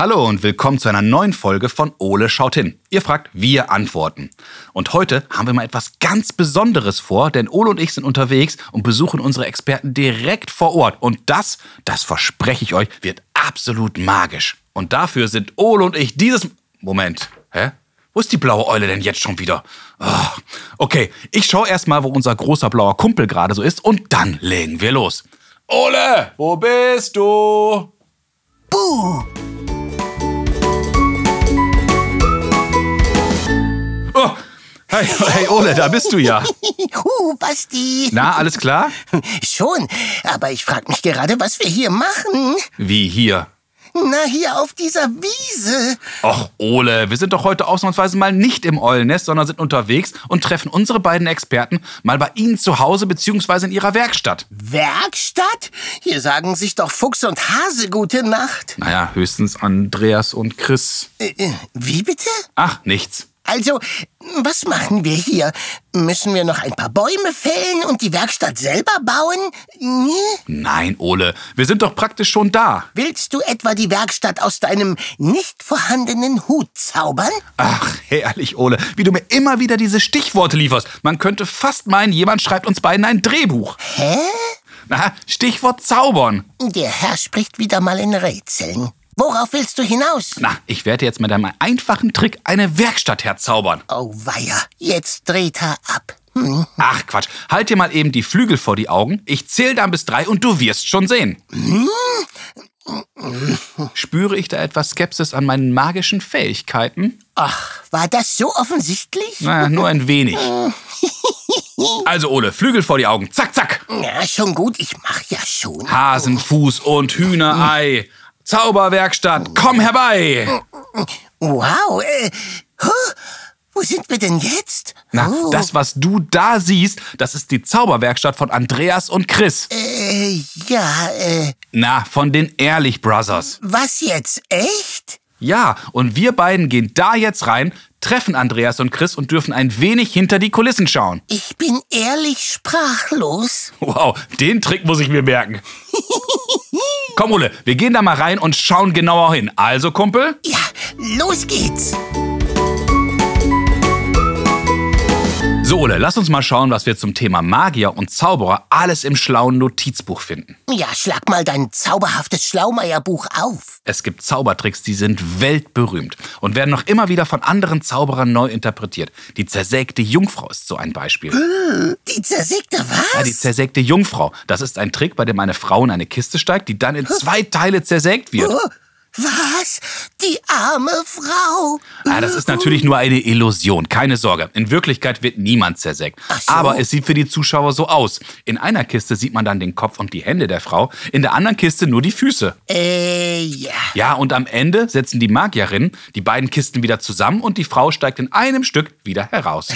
Hallo und willkommen zu einer neuen Folge von Ole schaut hin. Ihr fragt, wir antworten. Und heute haben wir mal etwas ganz Besonderes vor, denn Ole und ich sind unterwegs und besuchen unsere Experten direkt vor Ort. Und das, das verspreche ich euch, wird absolut magisch. Und dafür sind Ole und ich dieses... Moment, hä? Wo ist die blaue Eule denn jetzt schon wieder? Oh, okay, ich schaue erstmal, wo unser großer blauer Kumpel gerade so ist und dann legen wir los. Ole, wo bist du? Buh! Hey, hey Ole, da bist du ja. Uh, Basti. Na, alles klar? Schon, aber ich frag mich gerade, was wir hier machen. Wie hier? Na, hier auf dieser Wiese. Och, Ole, wir sind doch heute ausnahmsweise mal nicht im Eulennest, sondern sind unterwegs und treffen unsere beiden Experten mal bei Ihnen zu Hause bzw. in Ihrer Werkstatt. Werkstatt? Hier sagen sich doch Fuchs und Hase gute Nacht. Naja, höchstens Andreas und Chris. Äh, äh, wie bitte? Ach, nichts. Also, was machen wir hier? Müssen wir noch ein paar Bäume fällen und die Werkstatt selber bauen? Nee? Nein, Ole, wir sind doch praktisch schon da. Willst du etwa die Werkstatt aus deinem nicht vorhandenen Hut zaubern? Ach, herrlich, Ole, wie du mir immer wieder diese Stichworte lieferst. Man könnte fast meinen, jemand schreibt uns beiden ein Drehbuch. Hä? Na, Stichwort zaubern. Der Herr spricht wieder mal in Rätseln. Worauf willst du hinaus? Na, ich werde jetzt mit einem einfachen Trick eine Werkstatt herzaubern. Oh weia, jetzt dreht er ab. Hm. Ach Quatsch, halt dir mal eben die Flügel vor die Augen. Ich zähle dann bis drei und du wirst schon sehen. Spüre ich da etwas Skepsis an meinen magischen Fähigkeiten? Ach, war das so offensichtlich? Na, nur ein wenig. Also Ole, Flügel vor die Augen. Zack, zack. Ja, schon gut, ich mach ja schon. Hasenfuß und Hühnerei. Zauberwerkstatt, komm herbei. Wow, äh, huh, wo sind wir denn jetzt? Na, Oh, das, was du da siehst, das ist die Zauberwerkstatt von Andreas und Chris. Äh, ja, äh, Na, von den Ehrlich Brothers. was jetzt? Echt? Ja, und wir beiden gehen da jetzt rein, treffen Andreas und Chris und dürfen ein wenig hinter die Kulissen schauen. Ich bin ehrlich sprachlos. Wow, den Trick muss ich mir merken. Komm, Ole, wir gehen da mal rein und schauen genauer hin. Also, Kumpel? Ja, los geht's. So, Ole, lass uns mal schauen, was wir zum Thema Magier und Zauberer alles im schlauen Notizbuch finden. Ja, schlag mal dein zauberhaftes Schlaumeierbuch auf. Es gibt Zaubertricks, die sind weltberühmt und werden noch immer wieder von anderen Zauberern neu interpretiert. Die zersägte Jungfrau ist so ein Beispiel. Die zersägte was? Ja, die zersägte Jungfrau. Das ist ein Trick, bei dem eine Frau in eine Kiste steigt, die dann in zwei Teile zersägt wird. Oh, was? Die arme Frau. Ah, das ist natürlich nur eine Illusion, keine Sorge. In Wirklichkeit wird niemand zersägt. So. Aber es sieht für die Zuschauer so aus. In einer Kiste sieht man dann den Kopf und die Hände der Frau, in der anderen Kiste nur die Füße. Äh, ja. Ja, und am Ende setzen die Magierinnen die beiden Kisten wieder zusammen und die Frau steigt in einem Stück wieder heraus.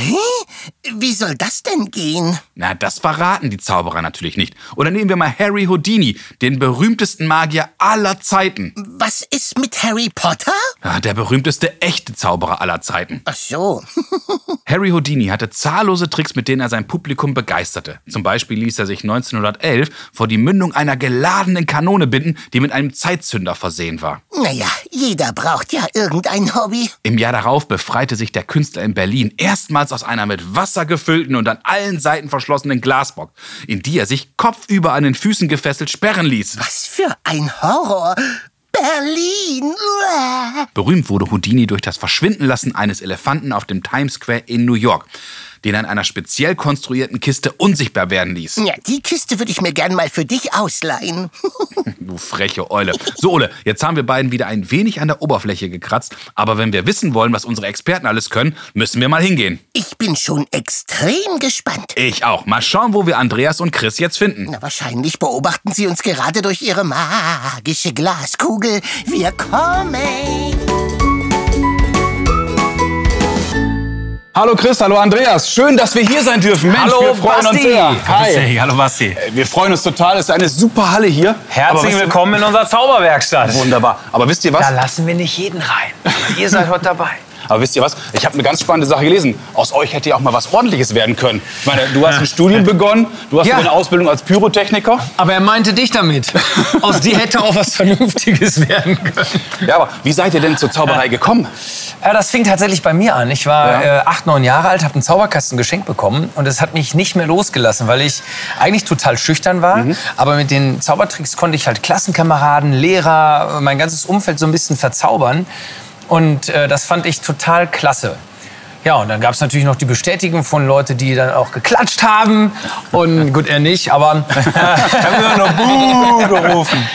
Wie soll das denn gehen? Na, das verraten die Zauberer natürlich nicht. Oder nehmen wir mal Harry Houdini, den berühmtesten Magier aller Zeiten. Was ist mit Harry Potter? Ja, der berühmteste echte Zauberer aller Zeiten. Ach so. Harry Houdini hatte zahllose Tricks, mit denen er sein Publikum begeisterte. Zum Beispiel ließ er sich 1911 vor die Mündung einer geladenen Kanone binden, die mit einem Zeitzünder versehen war. Naja, jeder braucht ja irgendein Hobby. Im Jahr darauf befreite sich der Künstler in Berlin erstmals aus einer mit Wasser gefüllten und an allen Seiten verschlossenen Glasbox, in die er sich kopfüber an den Füßen gefesselt sperren ließ. Was für ein Horror. Berlin. Uah. Berühmt wurde Houdini durch das Verschwindenlassen eines Elefanten auf dem Times Square in New York, den er in einer speziell konstruierten Kiste unsichtbar werden ließ. Ja, die Kiste würde ich mir gern mal für dich ausleihen. Du freche Eule. So, Ole, jetzt haben wir beiden wieder ein wenig an der Oberfläche gekratzt, aber wenn wir wissen wollen, was unsere Experten alles können, müssen wir mal hingehen. Ich bin schon extrem gespannt. Ich auch. Mal schauen, wo wir Andreas und Chris jetzt finden. Na, wahrscheinlich beobachten sie uns gerade durch ihre magische Glaskugel. Wir kommen. Hallo Chris, hallo Andreas. Schön, dass wir hier sein dürfen. Mensch, Hallo, wir freuen Basti. uns sehr. Hi. Hallo Basti. Wir freuen uns total. Es ist eine super Halle hier. Herzlich willkommen in unserer Zauberwerkstatt. Wunderbar. Aber wisst ihr was? Da lassen wir nicht jeden rein. Ihr seid heute dabei. Aber wisst ihr was? Ich habe eine ganz spannende Sache gelesen. Aus euch hätte ja auch mal was Ordentliches werden können. Ich meine, du hast ein Studium begonnen, du hast Ja. eine Ausbildung als Pyrotechniker. Aber er meinte dich damit. Aus dir hätte auch was Vernünftiges werden können. Ja, aber wie seid ihr denn zur Zauberei gekommen? Ja, das fing tatsächlich bei mir an. Ich war Ja. äh, acht, neun Jahre alt, habe einen Zauberkasten geschenkt bekommen und es hat mich nicht mehr losgelassen, weil ich eigentlich total schüchtern war. Mhm. Aber mit den Zaubertricks konnte ich halt Klassenkameraden, Lehrer, mein ganzes Umfeld so ein bisschen verzaubern. Und äh, das fand ich total klasse. Ja, und dann gab es natürlich noch die Bestätigung von Leuten, die dann auch geklatscht haben. Und gut, er nicht, aber haben nur noch Buh gerufen.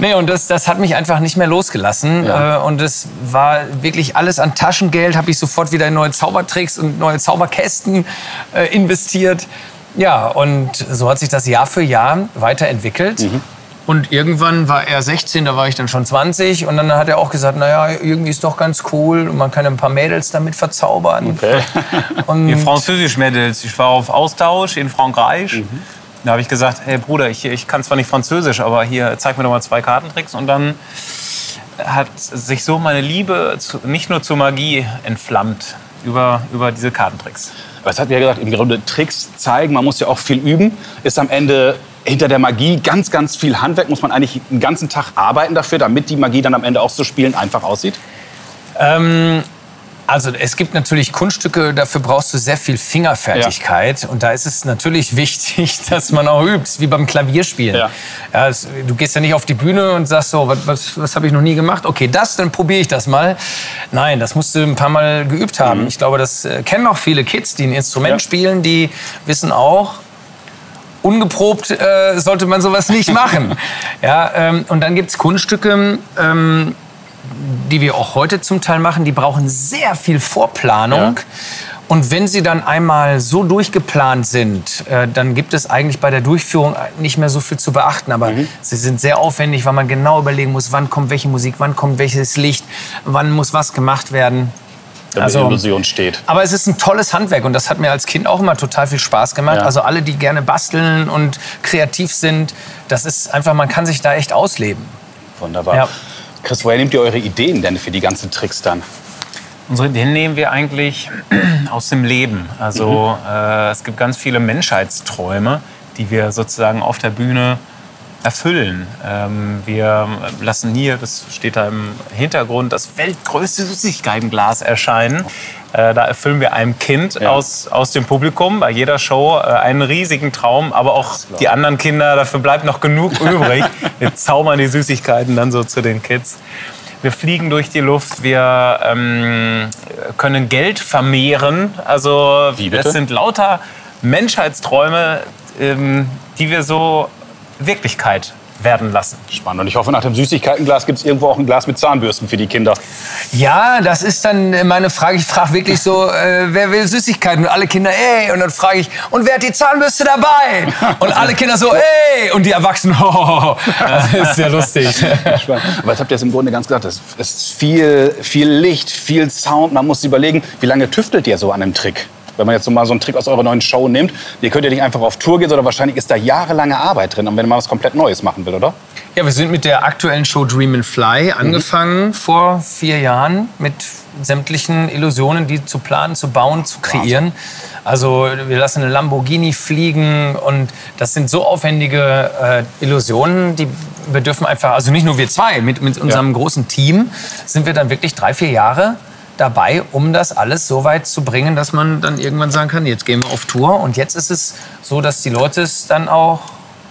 Nee, und das, das hat mich einfach nicht mehr losgelassen. Äh, Und es war wirklich alles an Taschengeld, habe ich sofort wieder in neue Zaubertricks und neue Zauberkästen äh, investiert. Ja, und so hat sich das Jahr für Jahr weiterentwickelt. Und irgendwann war er 16, da war ich dann schon 20. Und dann hat er auch gesagt, naja, irgendwie ist doch ganz cool. Und man kann ein paar Mädels damit verzaubern. Und Die Französisch-Mädels. Ich war auf Austausch in Frankreich. Da habe ich gesagt, hey Bruder, ich, ich kann zwar nicht Französisch, aber hier zeig mir doch mal zwei Kartentricks. Und dann hat sich so meine Liebe zu, nicht nur zur Magie entflammt über, über diese Kartentricks. Es hat ja gesagt, im Grunde Tricks zeigen, man muss ja auch viel üben. Ist am Ende hinter der Magie ganz, ganz viel Handwerk. Muss man eigentlich den ganzen Tag arbeiten dafür, damit die Magie dann am Ende auch so spielen einfach aussieht? Ähm, also es gibt natürlich Kunststücke, dafür brauchst du sehr viel Fingerfertigkeit. Und da ist es natürlich wichtig, dass man auch übt, wie beim Klavierspielen. Ja. Ja, du gehst ja nicht auf die Bühne und sagst so, was, was, was habe ich noch nie gemacht? Okay, das, dann probiere ich das mal. Nein, das musst du ein paar Mal geübt haben. Ich glaube, das äh, kennen auch viele Kids, die ein Instrument Ja. spielen, die wissen auch, ungeprobt äh, sollte man sowas nicht machen. ja, ähm, und dann gibt es Kunststücke, ähm, die wir auch heute zum Teil machen, die brauchen sehr viel Vorplanung. Ja. Und wenn sie dann einmal so durchgeplant sind, äh, dann gibt es eigentlich bei der Durchführung nicht mehr so viel zu beachten. Aber Mhm. sie sind sehr aufwendig, weil man genau überlegen muss, wann kommt welche Musik, wann kommt welches Licht, wann muss was gemacht werden. Damit die Illusion steht. Aber es ist ein tolles Handwerk und das hat mir als Kind auch immer total viel Spaß gemacht. Ja. Also alle, die gerne basteln und kreativ sind, das ist einfach, man kann sich da echt ausleben. Wunderbar. Ja. Chris, woher nehmt ihr eure Ideen denn für die ganzen Tricks dann? Unsere Ideen nehmen wir eigentlich aus dem Leben. Also äh, es gibt ganz viele Menschheitsträume, die wir sozusagen auf der Bühne erfüllen. Ähm, wir lassen hier, das steht da im Hintergrund, das weltgrößte Süßigkeitenglas erscheinen. Äh, da erfüllen wir einem Kind Ja. aus, aus dem Publikum bei jeder Show äh, einen riesigen Traum, aber auch die anderen Kinder, dafür bleibt noch genug übrig. Wir zaubern die Süßigkeiten dann so zu den Kids. Wir fliegen durch die Luft, wir ähm, können Geld vermehren. Also das sind lauter Menschheitsträume, ähm, die wir so Wirklichkeit werden lassen. Spannend. Und ich hoffe, nach dem Süßigkeitenglas gibt es irgendwo auch ein Glas mit Zahnbürsten für die Kinder. Ja, das ist dann meine Frage. Ich frage wirklich so, äh, wer will Süßigkeiten? Und alle Kinder, ey. Und dann frage ich, und wer hat die Zahnbürste dabei? Und alle Kinder so, ey. Und die Erwachsenen, oh. Das ist sehr lustig. Spannend. Aber jetzt habt ihr es im Grunde ganz gesagt, es ist viel, viel Licht, viel Sound. Man muss sich überlegen, wie lange tüftelt ihr so an einem Trick? Wenn man jetzt so mal so einen Trick aus eurer neuen Show nimmt, ihr könnt ja nicht einfach auf Tour gehen, sondern wahrscheinlich ist da jahrelange Arbeit drin, wenn man was komplett Neues machen will, oder? Ja, wir sind mit der aktuellen Show Dream and Fly angefangen vor vier Jahren mit sämtlichen Illusionen, die zu planen, zu bauen, zu kreieren. Also wir lassen eine Lamborghini fliegen und das sind so aufwendige äh, Illusionen, die wir dürfen einfach, also nicht nur wir zwei, mit, mit unserem großen Team sind wir dann wirklich drei, vier Jahre dabei, um das alles so weit zu bringen, dass man dann irgendwann sagen kann, jetzt gehen wir auf Tour und jetzt ist es so, dass die Leute es dann auch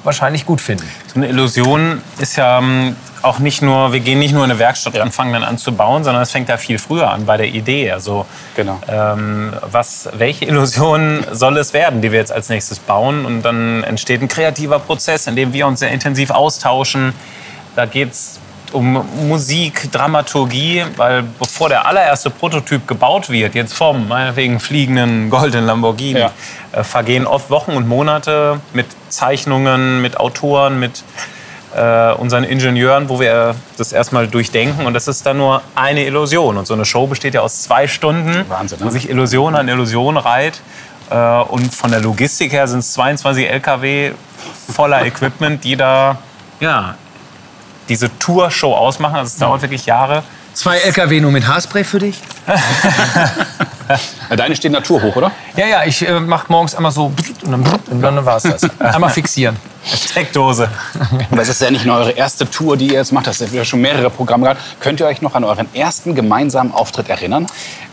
wahrscheinlich gut finden. So eine Illusion ist ja ähm, auch nicht nur, wir gehen nicht nur in eine Werkstatt Ja. und fangen dann an zu bauen, sondern es fängt ja viel früher an bei der Idee. Also Genau. ähm, was, welche Illusion soll es werden, die wir jetzt als nächstes bauen? Und dann entsteht ein kreativer Prozess, in dem wir uns sehr intensiv austauschen. Da geht es um Musik, Dramaturgie, weil bevor der allererste Prototyp gebaut wird, jetzt vom meinetwegen fliegenden goldenen Lamborghini, Ja. äh, vergehen oft Wochen und Monate mit Zeichnungen, mit Autoren, mit äh, unseren Ingenieuren, wo wir das erstmal durchdenken. Und das ist dann nur eine Illusion. Und so eine Show besteht ja aus zwei Stunden, Wahnsinn, ne? wo sich Illusion an Illusion reiht. Äh, und von der Logistik her sind es 22 LKW voller Equipment, die da ja, diese Tour-Show ausmachen. Also es dauert wirklich Jahre, Zwei LKW nur mit Haarspray für dich? Ja, Deine stehen naturhoch, oder? Ja, ja, ich äh, mach morgens einmal so und dann, und dann war's das. Einmal fixieren. Steckdose. Das ist ja nicht nur eure erste Tour, die ihr jetzt macht, das sind ja schon mehrere Programme gehabt. Könnt ihr euch noch an euren ersten gemeinsamen Auftritt erinnern?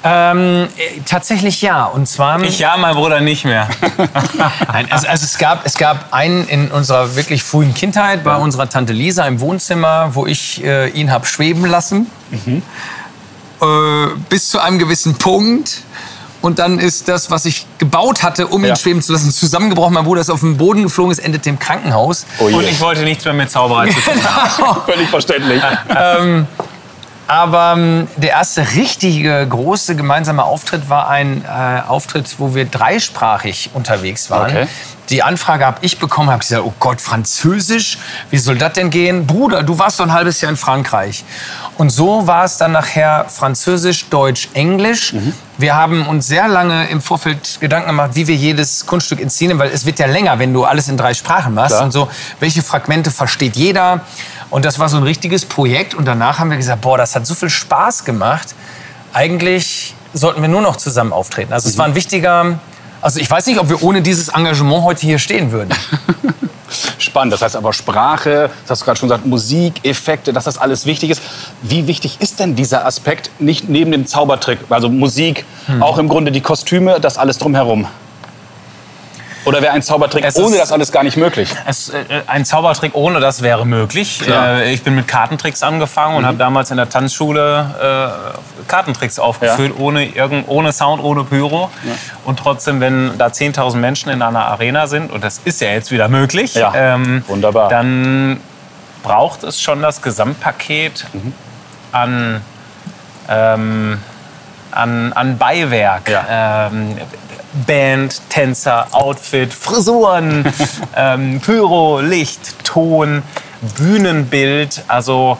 Ähm, äh, tatsächlich ja. Und zwar. Ich ja, mein Bruder nicht mehr. Nein, also, also es, gab, es gab einen in unserer wirklich frühen Kindheit bei unserer Tante Lisa im Wohnzimmer, wo ich äh, ihn hab schweben lassen. Äh, bis zu einem gewissen Punkt. Und dann ist das, was ich gebaut hatte, um Ja. ihn schweben zu lassen, zusammengebrochen. Mein Bruder ist auf den Boden geflogen, es endete im Krankenhaus. Oh. Und ich wollte nichts mehr mit Zauberei zu tun haben. Völlig verständlich. Aber ähm, der erste richtige große gemeinsame Auftritt war ein äh, Auftritt, wo wir dreisprachig unterwegs waren. Okay. Die Anfrage habe ich bekommen, habe gesagt, oh Gott, Französisch, wie soll das denn gehen? Bruder, du warst doch ein halbes Jahr in Frankreich. Und so war es dann nachher Französisch, Deutsch, Englisch. Wir haben uns sehr lange im Vorfeld Gedanken gemacht, wie wir jedes Kunststück inszenieren, weil es wird ja länger, wenn du alles in drei Sprachen machst. Klar. Und so, welche Fragmente versteht jeder? Und das war so ein richtiges Projekt. Und danach haben wir gesagt, boah, das hat so viel Spaß gemacht. Eigentlich sollten wir nur noch zusammen auftreten. Also es war ein wichtiger... Also ich weiß nicht, ob wir ohne dieses Engagement heute hier stehen würden. Spannend. Das heißt aber Sprache, das hast du gerade schon gesagt, Musik, Effekte, dass das alles wichtig ist. Wie wichtig ist denn dieser Aspekt nicht neben dem Zaubertrick, also Musik, Hm. auch im Grunde die Kostüme, das alles drumherum? Oder wäre ein Zaubertrick Es ohne ist- das alles gar nicht möglich? Es, äh, ein Zaubertrick ohne das wäre möglich. Äh, ich bin mit Kartentricks angefangen und habe damals in der Tanzschule äh, Kartentricks aufgeführt, ohne, irgend, ohne Sound, ohne Pyro. Und trotzdem, wenn da 10.000 Menschen in einer Arena sind, und das ist ja jetzt wieder möglich, Ja, ähm, wunderbar. dann braucht es schon das Gesamtpaket an, ähm, an, an Beiwerk. Ähm, Band, Tänzer, Outfit, Frisuren, ähm, Pyro, Licht, Ton, Bühnenbild. Also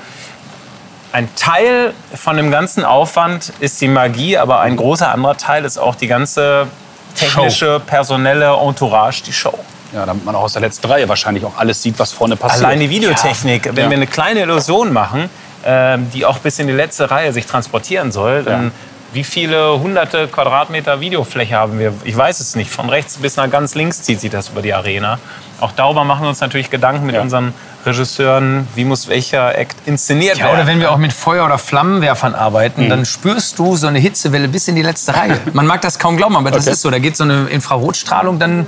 ein Teil von dem ganzen Aufwand ist die Magie, aber ein großer anderer Teil ist auch die ganze technische, personelle Entourage, die Show. Ja, damit man auch aus der letzten Reihe wahrscheinlich auch alles sieht, was vorne passiert. Allein die Videotechnik, wenn Ja. wir eine kleine Illusion machen, ähm, die auch bis in die letzte Reihe sich transportieren soll, dann Ja. Wie viele hunderte Quadratmeter Videofläche haben wir? Ich weiß es nicht. Von rechts bis nach ganz links zieht sich das über die Arena. Auch darüber machen wir uns natürlich Gedanken mit Ja. unseren Regisseuren, wie muss welcher Act inszeniert Ja, werden. oder wenn wir auch mit Feuer- oder Flammenwerfern arbeiten, dann spürst du so eine Hitzewelle bis in die letzte Reihe. Man mag das kaum glauben, aber das Okay. ist so. Da geht so eine Infrarotstrahlung dann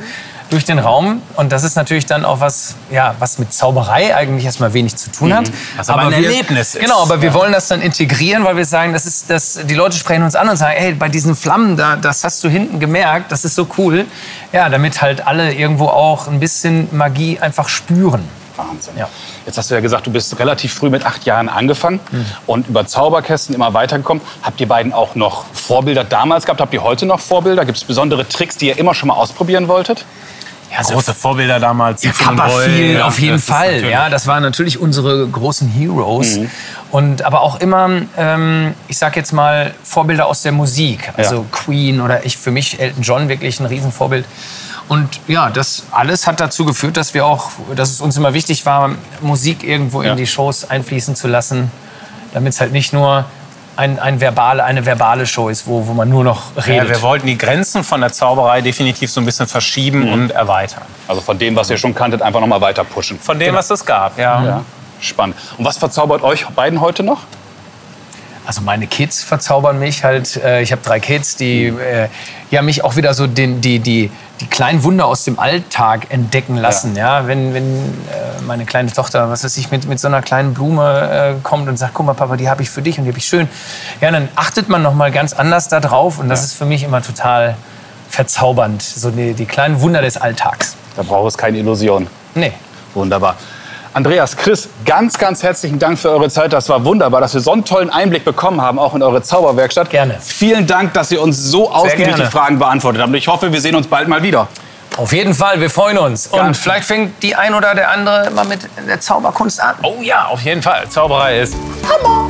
durch den Raum. Und das ist natürlich dann auch was, ja, was mit Zauberei eigentlich erstmal wenig zu tun hat. Was aber ein wir, Erlebnis ist. Genau, aber wir wollen das dann integrieren, weil wir sagen, das ist, das, die Leute sprechen uns an und sagen, hey, bei diesen Flammen, da, das hast du hinten gemerkt, das ist so cool. Ja, damit halt alle irgendwo auch ein bisschen Magie einfach spüren. Wahnsinn. Ja. Jetzt hast du ja gesagt, du bist relativ früh mit acht Jahren angefangen Mhm. und über Zauberkästen immer weitergekommen. Habt ihr beiden auch noch Vorbilder damals gehabt? Habt ihr heute noch Vorbilder? Gibt es besondere Tricks, die ihr immer schon mal ausprobieren wolltet? Ja, große Vorbilder damals. Ja, Copperfield, ja, auf jeden Fall. natürlich- Ja, das waren natürlich unsere großen Heroes. Mhm. Und aber auch immer, ähm, ich sag jetzt mal, Vorbilder aus der Musik. Also Ja. Queen oder ich, für mich Elton John wirklich ein Riesenvorbild. Und ja, das alles hat dazu geführt, dass wir auch, dass es uns immer wichtig war, Musik irgendwo Ja. in die Shows einfließen zu lassen, damit es halt nicht nur ein, ein verbale, eine verbale Show ist, wo, wo man nur noch Ja, redet. wir wollten die Grenzen von der Zauberei definitiv so ein bisschen verschieben und erweitern. Also von dem, was ihr schon kanntet, einfach noch mal weiter pushen. Von dem, was es gab, ja. Ja, spannend. Und was verzaubert euch beiden heute noch? Also meine Kids verzaubern mich halt. Äh, ich habe drei Kids, die äh, ja mich auch wieder so den, die, die, die kleinen Wunder aus dem Alltag entdecken lassen. Ja. Wenn, wenn äh, meine kleine Tochter, was weiß ich, mit, mit so einer kleinen Blume kommt und sagt, guck mal Papa, die habe ich für dich und die habe ich schön. Ja, dann achtet man noch mal ganz anders da drauf und das ist für mich immer total verzaubernd. So die, die kleinen Wunder des Alltags. Da braucht es keine Illusion. Nee. Wunderbar. Andreas, Chris, ganz, ganz herzlichen Dank für eure Zeit. Das war wunderbar, dass wir so einen tollen Einblick bekommen haben, auch in eure Zauberwerkstatt. Gerne. Vielen Dank, dass ihr uns so ausgiebig die. Fragen beantwortet habt. Ich hoffe, wir sehen uns bald mal wieder. Auf jeden Fall, wir freuen uns. Und Ganz- vielleicht fängt die ein oder der andere mal mit der Zauberkunst an. Oh ja, auf jeden Fall. Zauberei ist Wow,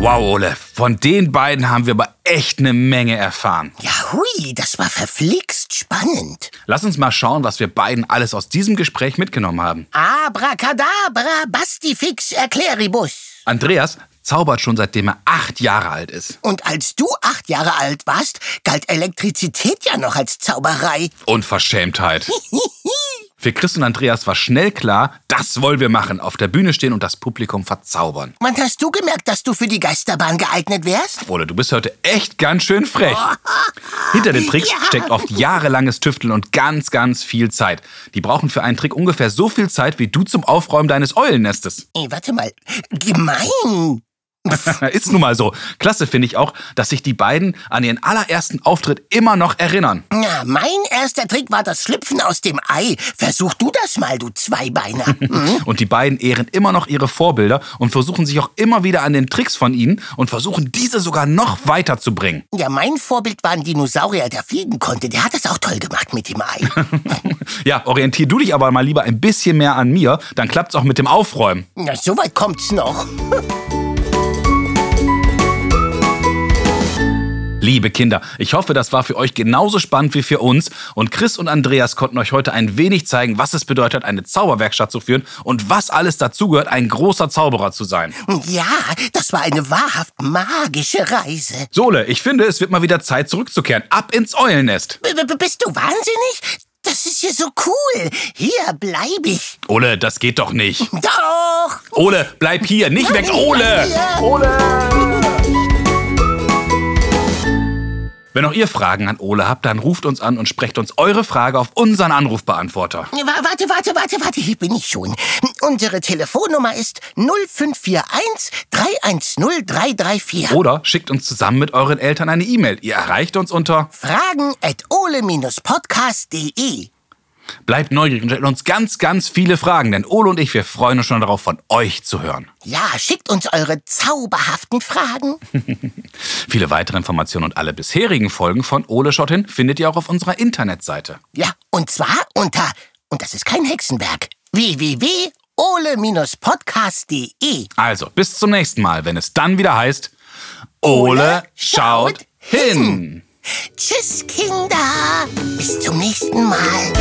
Wow, Ole, von den beiden haben wir aber echt eine Menge erfahren. Ja, hui, das war verflixt spannend. Lass uns mal schauen, was wir beiden alles aus diesem Gespräch mitgenommen haben. Abracadabra, Bastifix, Erkläribus. Andreas zaubert schon seitdem er acht Jahre alt ist. Und als du acht Jahre alt warst, galt Elektrizität ja noch als Zauberei. Unverschämtheit. Für Chris und Andreas war schnell klar, das wollen wir machen. Auf der Bühne stehen und das Publikum verzaubern. Wann hast du gemerkt, dass du für die Geisterbahn geeignet wärst? Ole, du bist heute echt ganz schön frech. Hinter den Tricks Ja. steckt oft jahrelanges Tüfteln und ganz, ganz viel Zeit. Die brauchen für einen Trick ungefähr so viel Zeit wie du zum Aufräumen deines Eulennestes. Ey, warte mal. Gemein. Ist nun mal so. Klasse finde ich auch, dass sich die beiden an ihren allerersten Auftritt immer noch erinnern. Na, mein erster Trick war das Schlüpfen aus dem Ei. Versuch du das mal, du Zweibeiner. Hm? Und die beiden ehren immer noch ihre Vorbilder und versuchen sich auch immer wieder an den Tricks von ihnen und versuchen diese sogar noch weiterzubringen. Ja, mein Vorbild war ein Dinosaurier, der fliegen konnte. Der hat das auch toll gemacht mit dem Ei. Ja, orientier du dich aber mal lieber ein bisschen mehr an mir, dann klappt's auch mit dem Aufräumen. Na, so weit kommt's noch. Liebe Kinder, ich hoffe, das war für euch genauso spannend wie für uns. Und Chris und Andreas konnten euch heute ein wenig zeigen, was es bedeutet, eine Zauberwerkstatt zu führen und was alles dazugehört, ein großer Zauberer zu sein. Ja, das war eine wahrhaft magische Reise. Sole, ich finde, es wird mal wieder Zeit zurückzukehren. Ab ins Eulennest. B -b bist du wahnsinnig? Das ist hier so cool. Hier bleib ich. Ole, das geht doch nicht. Doch. Ole, bleib hier, nicht weg, Ole! Ja. Wenn auch ihr Fragen an Ole habt, dann ruft uns an und sprecht uns eure Frage auf unseren Anrufbeantworter. Wa- Warte, warte, warte, warte, hier bin ich schon. Unsere Telefonnummer ist 0541 310 334. Oder schickt uns zusammen mit euren Eltern eine E-Mail. Ihr erreicht uns unter Fragen at ole-podcast.de. Bleibt neugierig und stellt uns ganz, ganz viele Fragen, denn Ole und ich, wir freuen uns schon darauf, von euch zu hören. Ja, schickt uns eure zauberhaften Fragen. Viele weitere Informationen und alle bisherigen Folgen von Ole Schott hin findet ihr auch auf unserer Internetseite. Ja, und zwar unter, und das ist kein Hexenwerk, www.ole-podcast.de. Also, bis zum nächsten Mal, wenn es dann wieder heißt, Ole schaut hin. Tschüss, Kinder. Bis zum nächsten Mal.